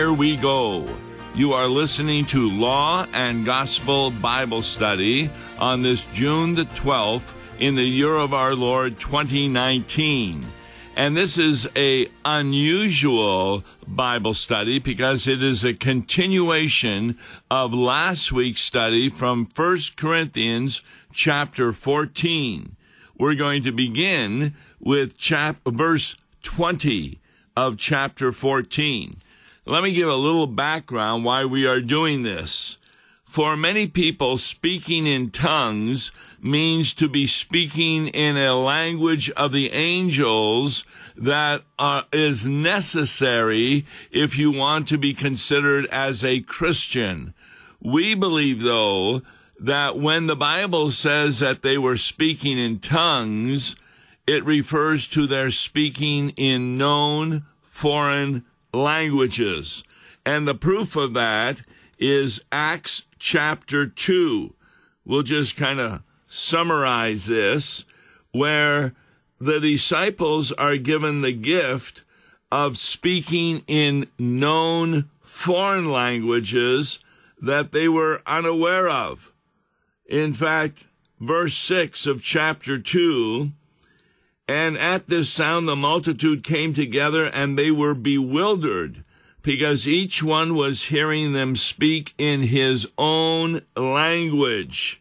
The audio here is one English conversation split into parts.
Here we go. You are listening to Law and Gospel Bible Study on this June the 12th in the year of our Lord 2019. And this is a unusual Bible study because it is a continuation of last week's study from 1 Corinthians chapter 14. We're going to begin with chap- verse 20 of chapter 14. Let me give a little background why we are doing this. For many people, speaking in tongues means to be speaking in a language of the angels that uh, is necessary if you want to be considered as a Christian. We believe, though, that when the Bible says that they were speaking in tongues, it refers to their speaking in known foreign languages. And the proof of that is Acts chapter 2. We'll just kind of summarize this, where the disciples are given the gift of speaking in known foreign languages that they were unaware of. In fact, verse 6 of chapter 2 and at this sound, the multitude came together and they were bewildered because each one was hearing them speak in his own language.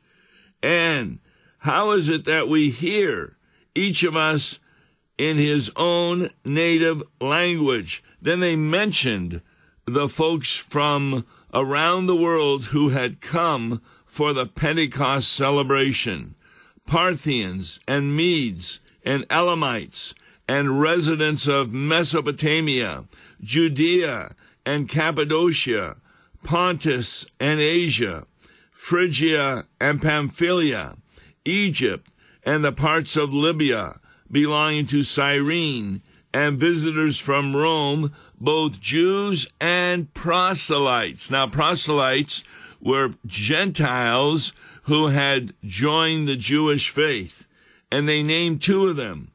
And how is it that we hear each of us in his own native language? Then they mentioned the folks from around the world who had come for the Pentecost celebration Parthians and Medes and Elamites and residents of Mesopotamia, Judea and Cappadocia, Pontus and Asia, Phrygia and Pamphylia, Egypt and the parts of Libya belonging to Cyrene, and visitors from Rome, both Jews and proselytes. Now, proselytes were Gentiles who had joined the Jewish faith and they name two of them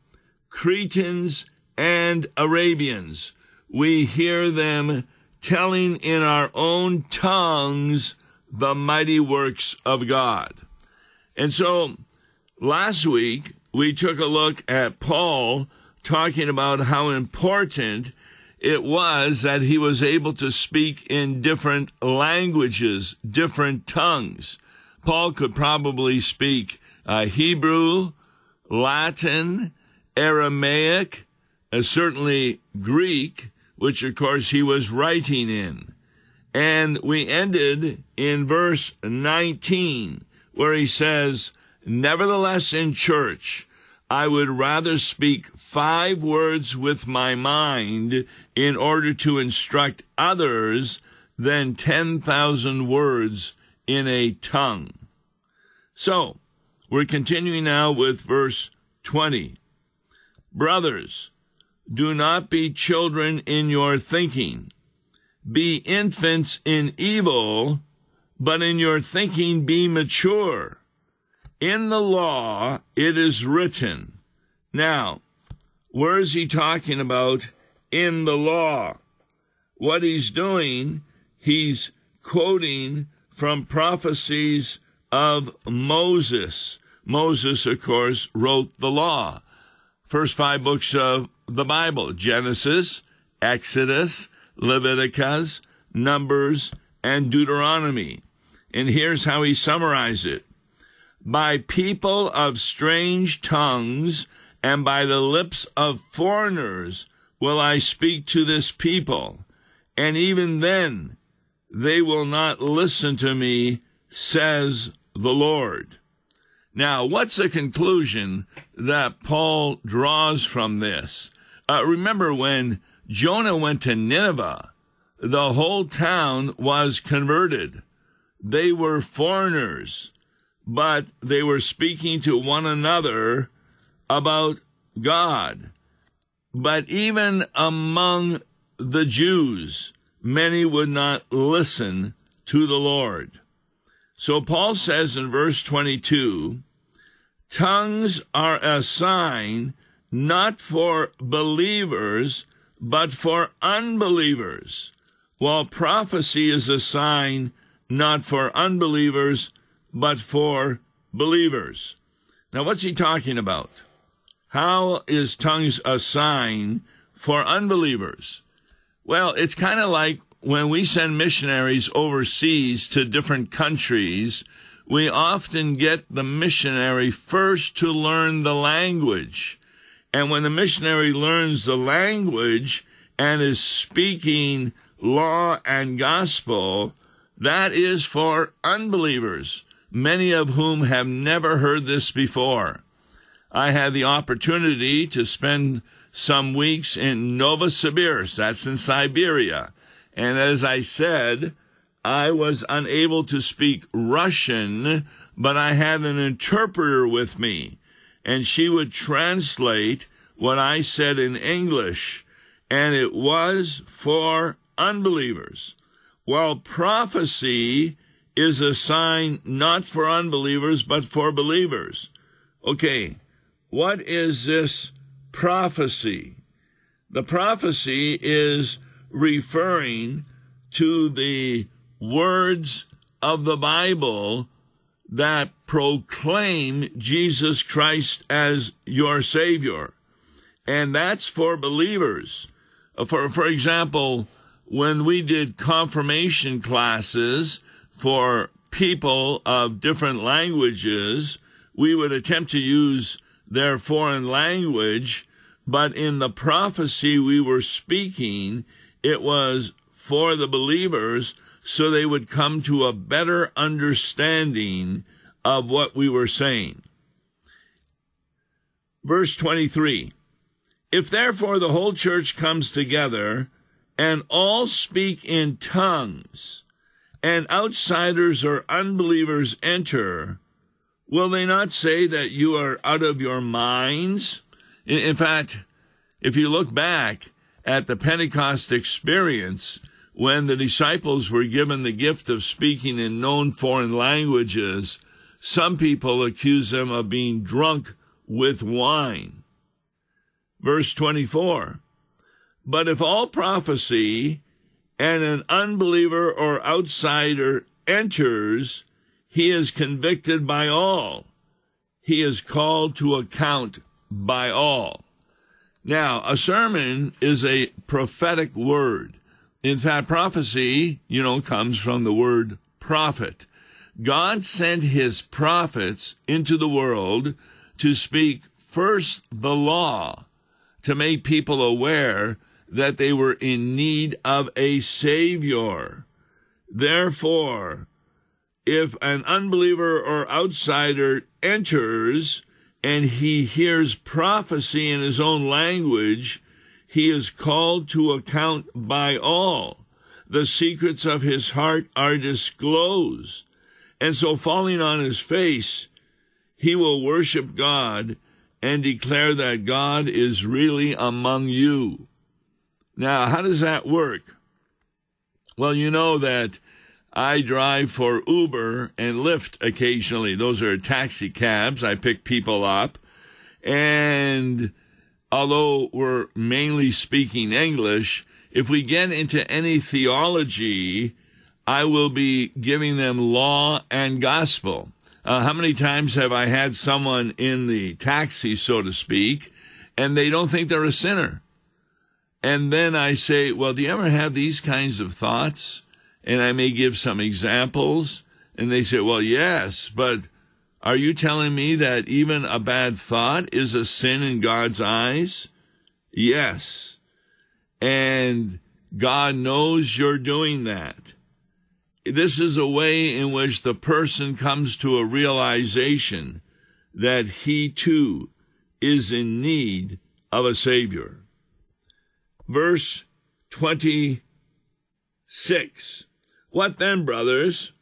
Cretans and Arabians. We hear them telling in our own tongues the mighty works of God. And so last week we took a look at Paul talking about how important it was that he was able to speak in different languages, different tongues. Paul could probably speak uh, Hebrew, Latin, Aramaic, uh, certainly Greek, which of course he was writing in. And we ended in verse 19, where he says, Nevertheless, in church, I would rather speak five words with my mind in order to instruct others than 10,000 words in a tongue. So, we're continuing now with verse 20. Brothers, do not be children in your thinking. Be infants in evil, but in your thinking be mature. In the law it is written. Now, where is he talking about in the law? What he's doing, he's quoting from prophecies of Moses. Moses, of course, wrote the law. First five books of the Bible Genesis, Exodus, Leviticus, Numbers, and Deuteronomy. And here's how he summarized it By people of strange tongues and by the lips of foreigners will I speak to this people, and even then they will not listen to me, says the Lord. Now, what's the conclusion that Paul draws from this? Uh, remember when Jonah went to Nineveh, the whole town was converted. They were foreigners, but they were speaking to one another about God. But even among the Jews, many would not listen to the Lord. So Paul says in verse 22 tongues are a sign not for believers, but for unbelievers. while prophecy is a sign not for unbelievers, but for believers. Now, what's he talking about? How is tongues a sign for unbelievers? Well, it's kind of like when we send missionaries overseas to different countries, we often get the missionary first to learn the language. And when the missionary learns the language and is speaking law and gospel, that is for unbelievers, many of whom have never heard this before. I had the opportunity to spend some weeks in Novosibirsk, that's in Siberia. And as I said, I was unable to speak Russian, but I had an interpreter with me, and she would translate what I said in English, and it was for unbelievers. While prophecy is a sign not for unbelievers, but for believers. Okay, what is this prophecy? The prophecy is referring to the words of the Bible that proclaim Jesus Christ as your Savior. And that's for believers. Uh, for, for example, when we did confirmation classes for people of different languages, we would attempt to use their foreign language, but in the prophecy we were speaking, it was for the believers so they would come to a better understanding of what we were saying. Verse 23 If therefore the whole church comes together and all speak in tongues, and outsiders or unbelievers enter, will they not say that you are out of your minds? In, fact, if you look back at the Pentecost experience, when the disciples were given the gift of speaking in known foreign languages, some people accuse them of being drunk with wine. Verse 24 but if all prophecy and an unbeliever or outsider enters, he is convicted by all. He is called to account by all. Now, a sermon is a prophetic word. In fact, prophecy, you know, comes from the word prophet. God sent his prophets into the world to speak first the law, to make people aware that they were in need of a Savior. Therefore, if an unbeliever or outsider enters and he hears prophecy in his own language, he is called to account by all. The secrets of his heart are disclosed. And so, falling on his face, he will worship God and declare that God is really among you. Now, how does that work? Well, you know that I drive for Uber and Lyft occasionally. Those are taxi cabs. I pick people up. And although we're mainly speaking English, if we get into any theology, I will be giving them law and gospel. Uh, how many times have I had someone in the taxi, so to speak, and they don't think they're a sinner? And then I say, well, do you ever have these kinds of thoughts? And I may give some examples. And they say, well, yes, but are you telling me that even a bad thought is a sin in God's eyes? Yes. And God knows you're doing that. This is a way in which the person comes to a realization that he too is in need of a Savior verse 26. What then, brothers?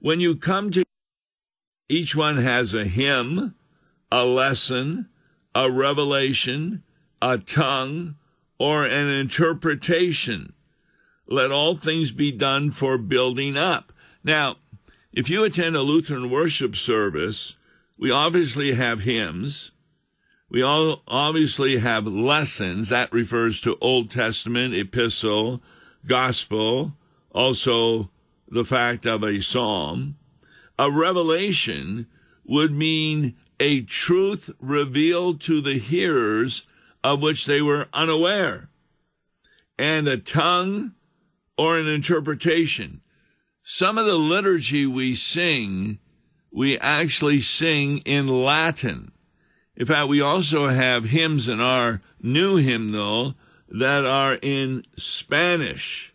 When you come to each one has a hymn, a lesson, a revelation, a tongue, or an interpretation. Let all things be done for building up. Now, if you attend a Lutheran worship service, we obviously have hymns, we all obviously have lessons. That refers to Old Testament, epistle, gospel, also the fact of a psalm. A revelation would mean a truth revealed to the hearers of which they were unaware, and a tongue or an interpretation. Some of the liturgy we sing, we actually sing in Latin. In fact, we also have hymns in our new hymnal that are in Spanish.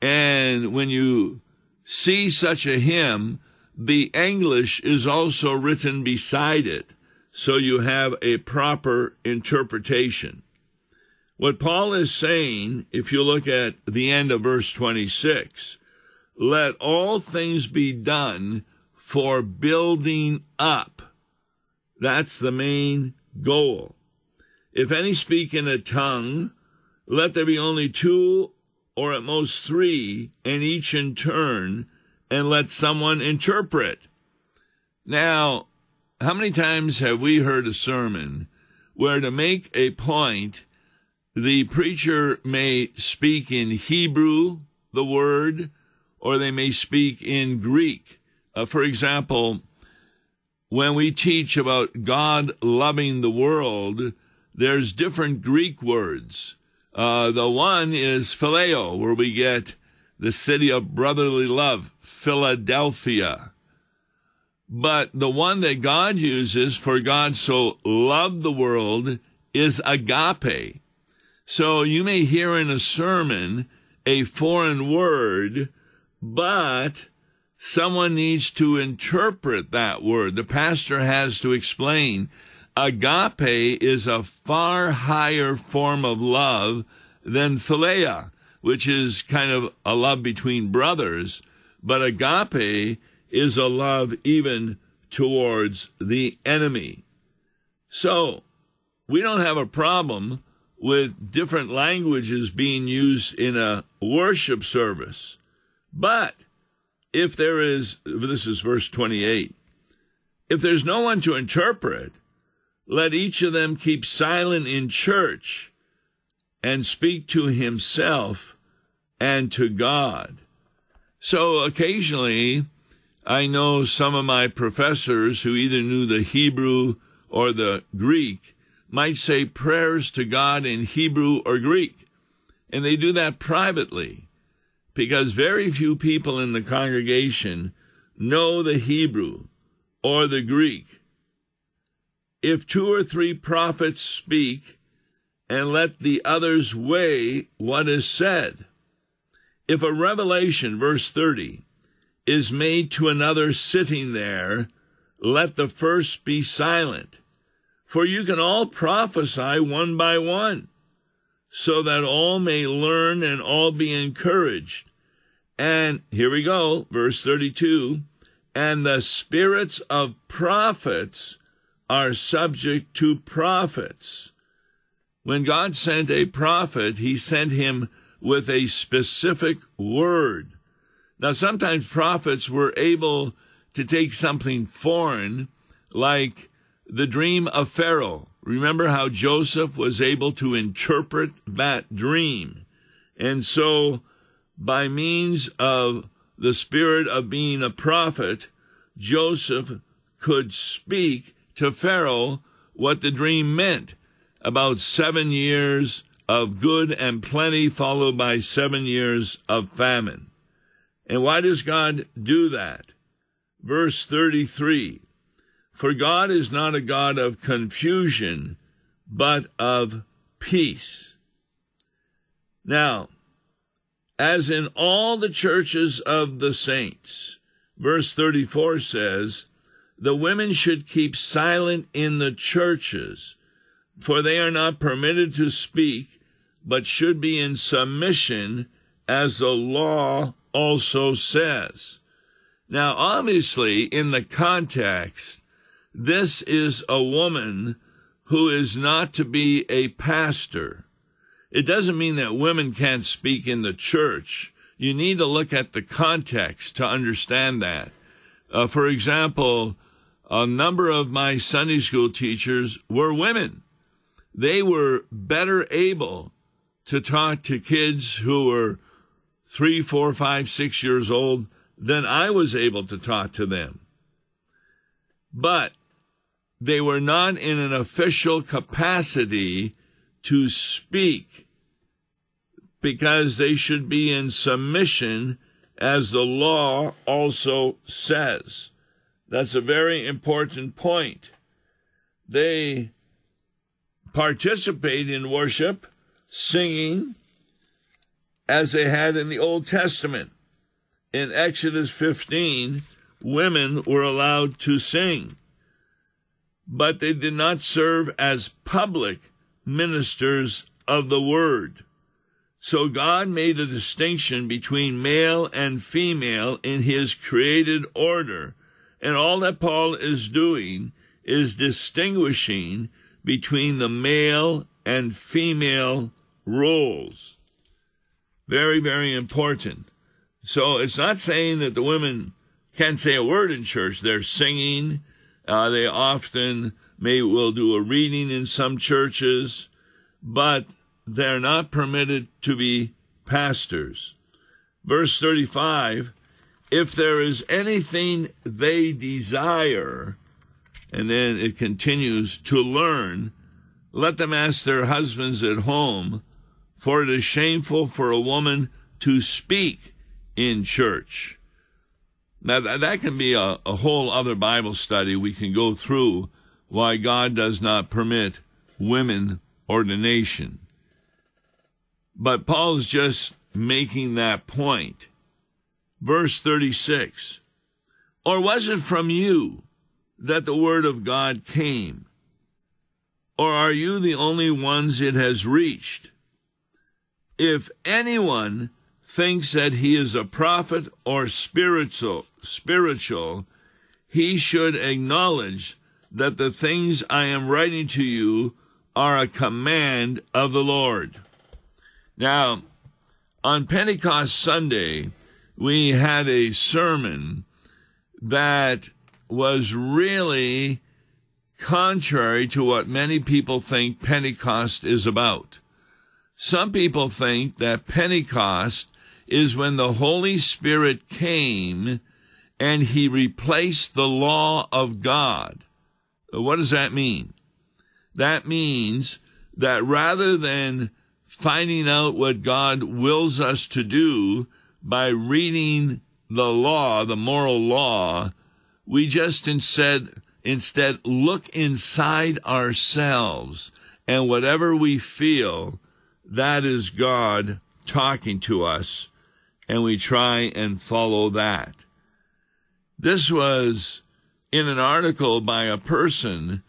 And when you see such a hymn, the English is also written beside it, so you have a proper interpretation. What Paul is saying, if you look at the end of verse 26, let all things be done for building up. That's the main goal. If any speak in a tongue, let there be only two or at most three, and each in turn, and let someone interpret. Now, how many times have we heard a sermon where to make a point, the preacher may speak in Hebrew, the word, or they may speak in Greek? Uh, for example, when we teach about God loving the world, there's different Greek words. Uh, the one is phileo, where we get the city of brotherly love, Philadelphia. But the one that God uses for God so loved the world is agape. So you may hear in a sermon a foreign word, but someone needs to interpret that word. The pastor has to explain Agape is a far higher form of love than philia, which is kind of a love between brothers, but agape is a love even towards the enemy. So, we don't have a problem with different languages being used in a worship service. But if there is, this is verse 28, if there's no one to interpret, let each of them keep silent in church and speak to himself and to God. So occasionally, I know some of my professors who either knew the Hebrew or the Greek might say prayers to God in Hebrew or Greek. And they do that privately because very few people in the congregation know the Hebrew or the Greek if two or three prophets speak, and let the others weigh what is said. If a revelation, verse 30, is made to another sitting there, let the first be silent. For you can all prophesy one by one, so that all may learn and all be encouraged. And here we go, verse 32 and the spirits of prophets are subject to prophets. When God sent a prophet, he sent him with a specific word. Now, sometimes prophets were able to take something foreign, like the dream of Pharaoh. Remember how Joseph was able to interpret that dream. And so, by means of the spirit of being a prophet, Joseph could speak to Pharaoh what the dream meant about seven years of good and plenty, followed by seven years of famine. And why does God do that? Verse 33 For God is not a God of confusion, but of peace. Now, as in all the churches of the saints, verse 34 says, the women should keep silent in the churches, for they are not permitted to speak, but should be in submission, as the law also says. Now, obviously, in the context, this is a woman who is not to be a pastor. It doesn't mean that women can't speak in the church. You need to look at the context to understand that. Uh, for example, a number of my Sunday school teachers were women. They were better able to talk to kids who were three, four, five, six years old, than I was able to talk to them. But they were not in an official capacity to speak because they should be in submission as the law also says. That's a very important point. They participate in worship, singing, as they had in the Old Testament. In Exodus 15, women were allowed to sing, but they did not serve as public ministers of the word. So God made a distinction between male and female in his created order. And all that Paul is doing is distinguishing between the male and female roles. Very, very important. So it's not saying that the women can't say a word in church. They're singing. Uh, they often may will do a reading in some churches, but they're not permitted to be pastors. Verse 35 If there is anything they desire, and then it continues to learn, let them ask their husbands at home, for it is shameful for a woman to speak in church. Now, that can be a, a whole other Bible study we can go through why God does not permit women ordination. But Paul's just making that point. Verse 36 Or was it from you that the word of God came? Or are you the only ones it has reached? If anyone thinks that he is a prophet or spiritual, spiritual, he should acknowledge that the things I am writing to you are a command of the Lord. Now, on Pentecost Sunday, we had a sermon that was really contrary to what many people think Pentecost is about. Some people think that Pentecost is when the Holy Spirit came and he replaced the law of God. What does that mean? That means that rather than finding out what God wills us to do by reading the law, the moral law, we just instead instead look inside ourselves and whatever we feel, that is God talking to us, and we try and follow that. This was in an article by a person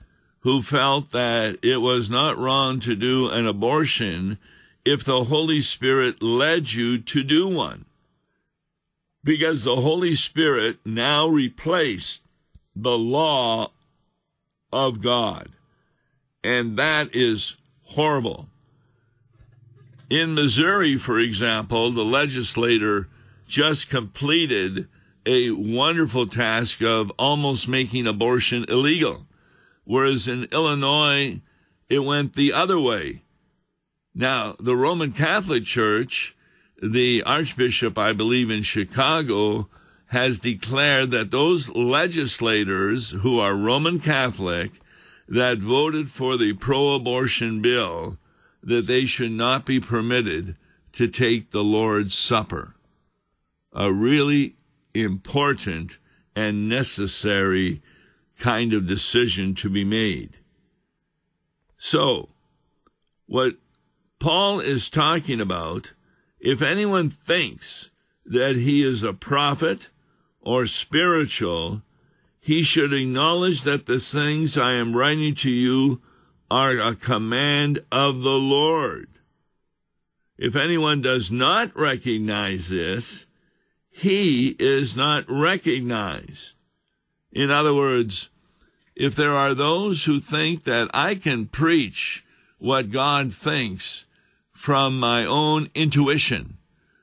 who felt that it was not wrong to do an abortion if the Holy Spirit led you to do one. Because the Holy Spirit now replaced the law of God. And that is horrible. In Missouri, for example, the legislator just completed a wonderful task of almost making abortion illegal. Whereas in Illinois, it went the other way. Now, the Roman Catholic Church, the Archbishop, I believe, in Chicago, has declared that those legislators who are Roman Catholic that voted for the pro abortion bill, that they should not be permitted to take the Lord's Supper. A really important and necessary kind of decision to be made. So, what Paul is talking about if anyone thinks that he is a prophet or spiritual, he should acknowledge that the things I am writing to you are a command of the Lord. If anyone does not recognize this, he is not recognized. In other words, if there are those who think that I can preach what God thinks from my own intuition,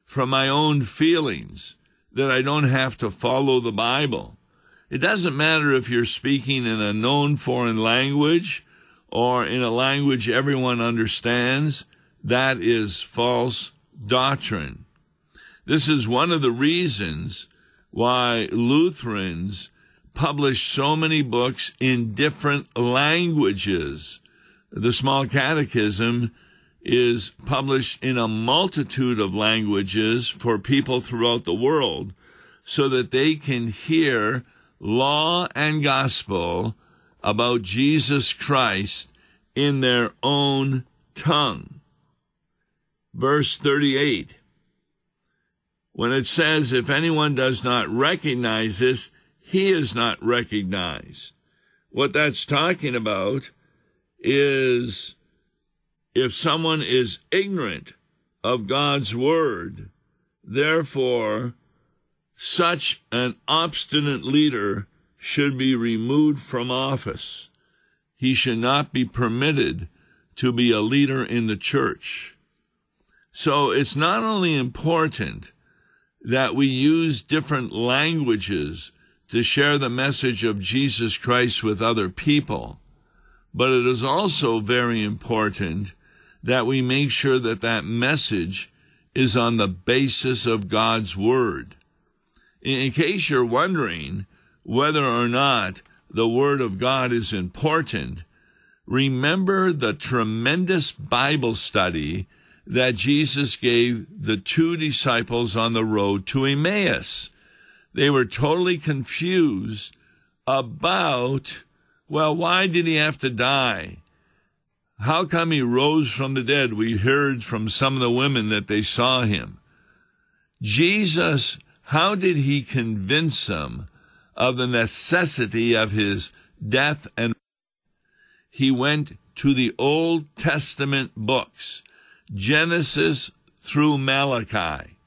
from my own feelings, that I don't have to follow the Bible. It doesn't matter if you're speaking in a known foreign language or in a language everyone understands. That is false doctrine. This is one of the reasons why Lutherans publish so many books in different languages. The Small Catechism is published in a multitude of languages for people throughout the world so that they can hear law and gospel about Jesus Christ in their own tongue. Verse 38. When it says, if anyone does not recognize this, he is not recognized. What that's talking about is if someone is ignorant of God's word, therefore, such an obstinate leader should be removed from office. He should not be permitted to be a leader in the church. So it's not only important that we use different languages to share the message of Jesus Christ with other people, but it is also very important that we make sure that that message is on the basis of God's Word. In case you're wondering whether or not the Word of God is important, remember the tremendous Bible study that Jesus gave the two disciples on the road to Emmaus. They were totally confused about, well, why did he have to die? How come he rose from the dead? We heard from some of the women that they saw him. Jesus, how did he convince them of the necessity of his death and he went to the Old Testament books, Genesis through Malachi.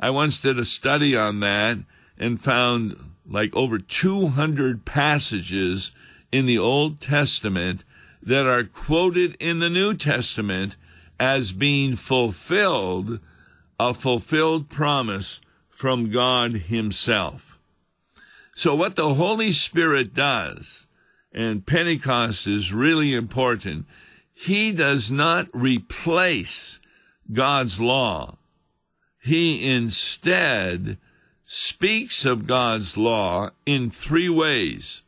I once did a study on that and found like over 200 passages in the Old Testament that are quoted in the New Testament as being fulfilled, a fulfilled promise from God Himself. So, what the Holy Spirit does, and Pentecost is really important, He does not replace God's law. He instead speaks of God's law in three ways.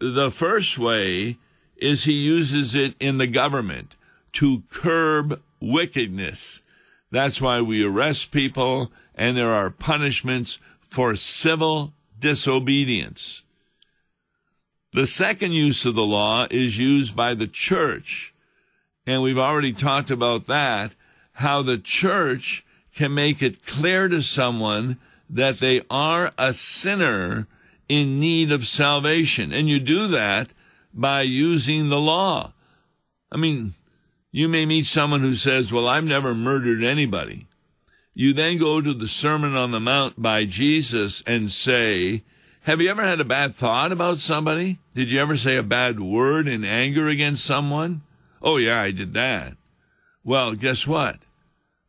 The first way is he uses it in the government to curb wickedness. That's why we arrest people and there are punishments for civil disobedience. The second use of the law is used by the church. And we've already talked about that, how the church can make it clear to someone that they are a sinner in need of salvation. And you do that by using the law. I mean, you may meet someone who says, Well, I've never murdered anybody. You then go to the Sermon on the Mount by Jesus and say, Have you ever had a bad thought about somebody? Did you ever say a bad word in anger against someone? Oh, yeah, I did that. Well, guess what?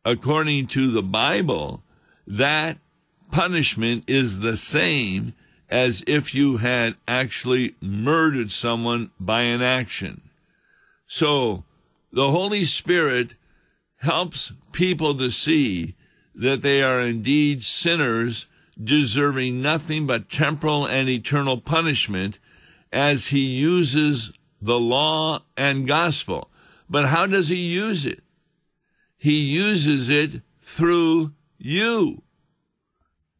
According to the Bible, that punishment is the same as if you had actually murdered someone by an action. So, the Holy Spirit helps people to see that they are indeed sinners deserving nothing but temporal and eternal punishment as he uses the law and gospel. But how does he use it? He uses it through you.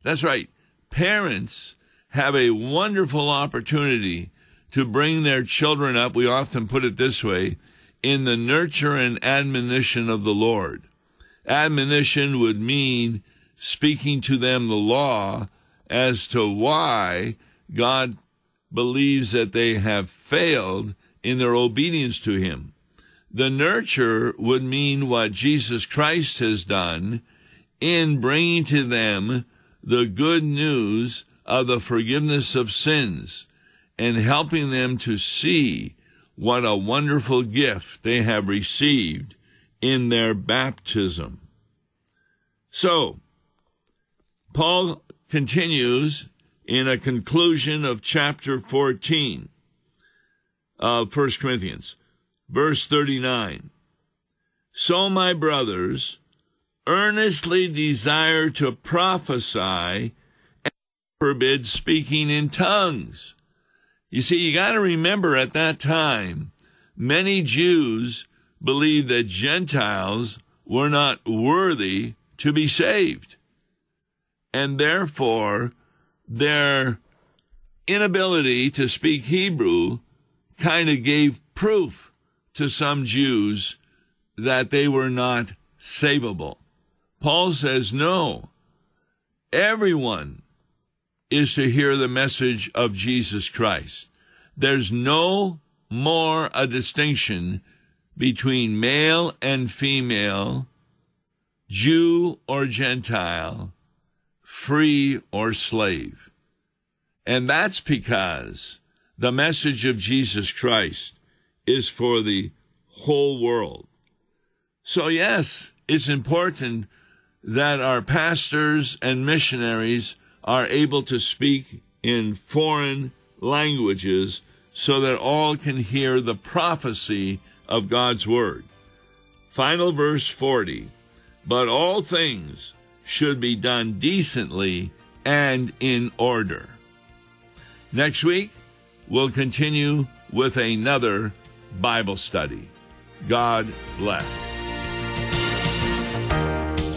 That's right. Parents have a wonderful opportunity to bring their children up. We often put it this way in the nurture and admonition of the Lord. Admonition would mean speaking to them the law as to why God believes that they have failed in their obedience to Him. The nurture would mean what Jesus Christ has done in bringing to them the good news of the forgiveness of sins and helping them to see what a wonderful gift they have received in their baptism. So, Paul continues in a conclusion of chapter 14 of 1 Corinthians, verse 39. So, my brothers, earnestly desire to prophesy forbid speaking in tongues. You see, you got to remember at that time, many Jews believed that Gentiles were not worthy to be saved. And therefore, their inability to speak Hebrew kind of gave proof to some Jews that they were not savable. Paul says, no, everyone is to hear the message of Jesus Christ. There's no more a distinction between male and female, Jew or Gentile, free or slave. And that's because the message of Jesus Christ is for the whole world. So, yes, it's important that our pastors and missionaries are able to speak in foreign languages so that all can hear the prophecy of God's Word. Final verse 40 But all things should be done decently and in order. Next week, we'll continue with another Bible study. God bless.